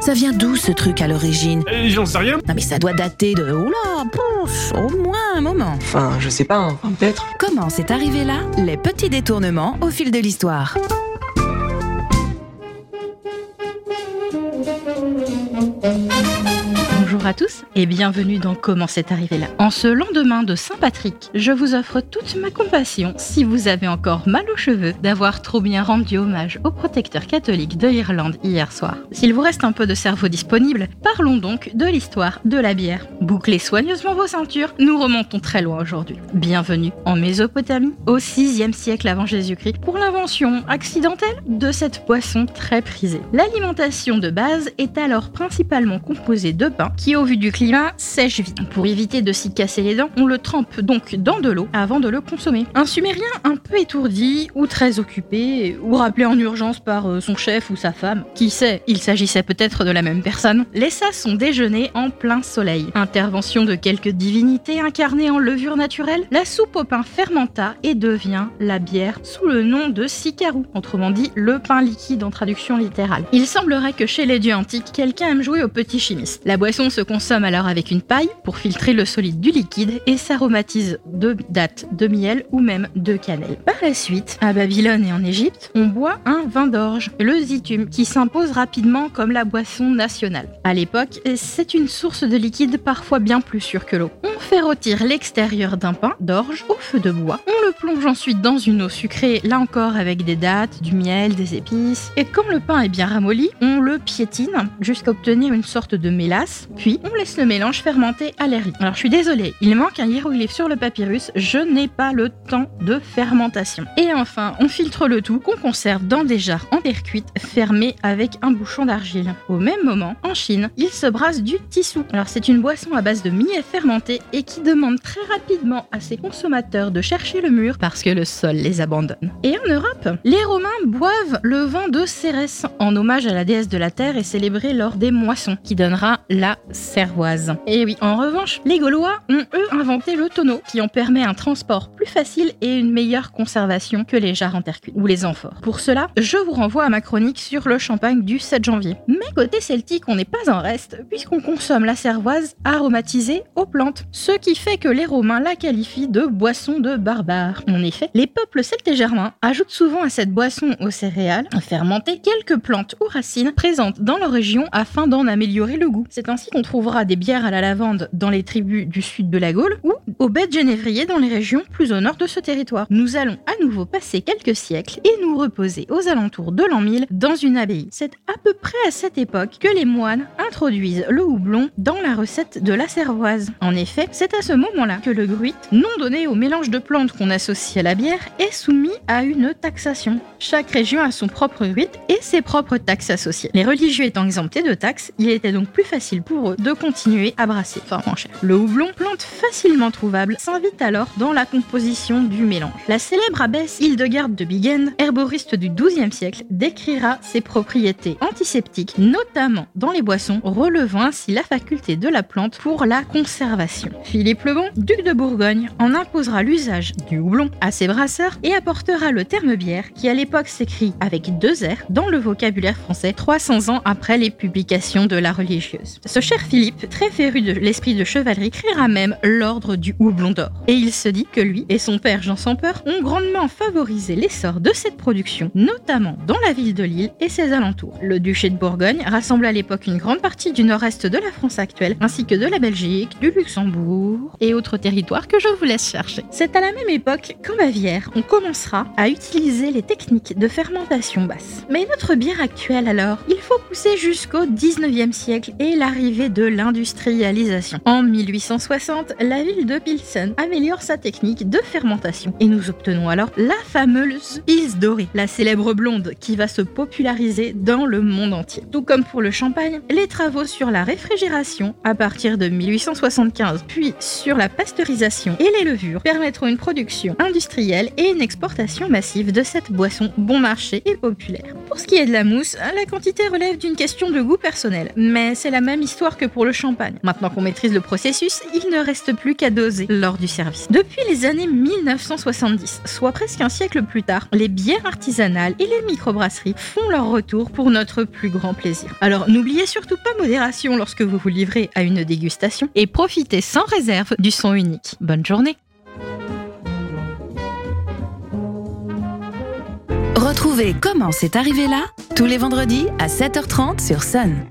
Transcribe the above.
Ça vient d'où ce truc à l'origine Euh, J'en sais rien. Non mais ça doit dater de... Oula, pouf, au moins un moment. Enfin, je sais pas, hein. Enfin, peut-être. Comment c'est arrivé là Les petits détournements au fil de l'histoire? Bonjour à tous et bienvenue dans Comment c'est arrivé là. En ce lendemain de Saint-Patrick, je vous offre toute ma compassion si vous avez encore mal aux cheveux d'avoir trop bien rendu hommage au protecteur catholique de l'Irlande hier soir. S'il vous reste un peu de cerveau disponible, parlons donc de l'histoire de la bière. Bouclez soigneusement vos ceintures, nous remontons très loin aujourd'hui. Bienvenue en Mésopotamie, au 6e siècle avant Jésus-Christ, pour l'invention accidentelle de cette boisson très prisée. L'alimentation de base est alors principalement composée de pain qui, au vu du climat, sèche vite. Pour éviter de s'y casser les dents, on le trempe donc dans de l'eau avant de le consommer. Un sumérien un peu étourdi ou très occupé, ou rappelé en urgence par euh, son chef ou sa femme, qui sait, il s'agissait peut-être de la même personne, laissa son déjeuner en plein soleil. Intervention de quelques divinités incarnées en levure naturelle, la soupe au pain fermenta et devient la bière sous le nom de sicarou, autrement dit le pain liquide en traduction littérale. Il semblerait que chez les dieux antiques, quelqu'un aime jouer au petit chimiste. La boisson se consomme alors avec une paille pour filtrer le solide du liquide et s'aromatise de dattes de miel ou même de cannelle. Par la suite, à Babylone et en Égypte, on boit un vin d'orge, le zitume, qui s'impose rapidement comme la boisson nationale. À l'époque, c'est une source de liquide parfois bien plus sûre que l'eau. On fait rôtir l'extérieur d'un pain d'orge au feu de bois. On le plonge ensuite dans une eau sucrée, là encore avec des dattes, du miel, des épices. Et quand le pain est bien ramolli, on le piétine jusqu'à obtenir une sorte de mélasse. Puis on laisse le mélange fermenter à l'air libre. Alors je suis désolée, il manque un hiéroglyphe sur le papyrus. Je n'ai pas le temps de fermentation. Et enfin, on filtre le tout qu'on conserve dans des jarres en terre cuite fermées avec un bouchon d'argile. Au même moment, en Chine, il se brasse du tissou. Alors c'est une boisson à base de millet fermenté et qui demande très rapidement à ses consommateurs de chercher le mur parce que le sol les abandonne. Et en Europe, les Romains boivent le vin de Cérès en hommage à la déesse de la terre et célébré lors des moissons, qui donnera la cervoise. Et oui, en revanche, les Gaulois ont eux inventé le tonneau, qui en permet un transport plus facile et une meilleure conservation que les jarres en terre cuite ou les amphores. Pour cela, je vous renvoie à ma chronique sur le champagne du 7 janvier. Mais côté celtique, on n'est pas en reste, puisqu'on consomme la cervoise aromatisée aux plantes, ce qui fait que les Romains la qualifient de boisson de barbares. En effet, les peuples celtes et germains ajoutent souvent à cette boisson aux céréales fermentées quelques plantes ou racines présentes dans leur région afin d'en améliorer le goût. C'est ainsi qu'on trouvera des bières à la lavande dans les tribus du sud de la Gaule ou au baies de dans les régions plus au nord de ce territoire. Nous allons à nouveau passer quelques siècles et nous reposer aux alentours de l'an 1000 dans une abbaye. C'est à peu près à cette époque que les moines introduisent le houblon dans la recette de la cervoise. En effet, c'est à ce moment-là que le gruit, nom donné au mélange de plantes qu'on associe à la bière, est soumis à une taxation. Chaque région a son propre gruit et ses propres taxes associées. Les religieux étant exemptés de taxes, il était donc plus facile pour eux de continuer à brasser fort moins cher. Le houblon, plante facilement s'invite alors dans la composition du mélange. La célèbre abbesse Hildegarde de Bingen, herboriste du XIIe siècle, décrira ses propriétés antiseptiques, notamment dans les boissons, relevant ainsi la faculté de la plante pour la conservation. Philippe le Bon, duc de Bourgogne, en imposera l'usage du houblon à ses brasseurs et apportera le terme bière, qui à l'époque s'écrit avec deux R dans le vocabulaire français 300 ans après les publications de la religieuse. Ce cher Philippe, très féru de l'esprit de chevalerie, créera même l'ordre du houblon d'or. Et il se dit que lui et son père Jean sans ont grandement favorisé l'essor de cette production, notamment dans la ville de Lille et ses alentours. Le duché de Bourgogne rassemble à l'époque une grande partie du nord-est de la France actuelle, ainsi que de la Belgique, du Luxembourg et autres territoires que je vous laisse chercher. C'est à la même époque qu'en Bavière, on commencera à utiliser les techniques de fermentation basse. Mais notre bière actuelle alors, il faut pousser jusqu'au 19e siècle et l'arrivée de l'industrialisation. En 1860, la ville de Pilsen améliore sa technique de fermentation et nous obtenons alors la fameuse Pils dorée, la célèbre blonde qui va se populariser dans le monde entier. Tout comme pour le champagne, les travaux sur la réfrigération à partir de 1875, puis sur la pasteurisation et les levures permettront une production industrielle et une exportation massive de cette boisson bon marché et populaire. Pour ce qui est de la mousse, la quantité relève d'une question de goût personnel, mais c'est la même histoire que pour le champagne. Maintenant qu'on maîtrise le processus, il ne reste plus qu'à lors du service. Depuis les années 1970, soit presque un siècle plus tard, les bières artisanales et les microbrasseries font leur retour pour notre plus grand plaisir. Alors n'oubliez surtout pas modération lorsque vous vous livrez à une dégustation et profitez sans réserve du son unique. Bonne journée Retrouvez Comment c'est arrivé là tous les vendredis à 7h30 sur Sun.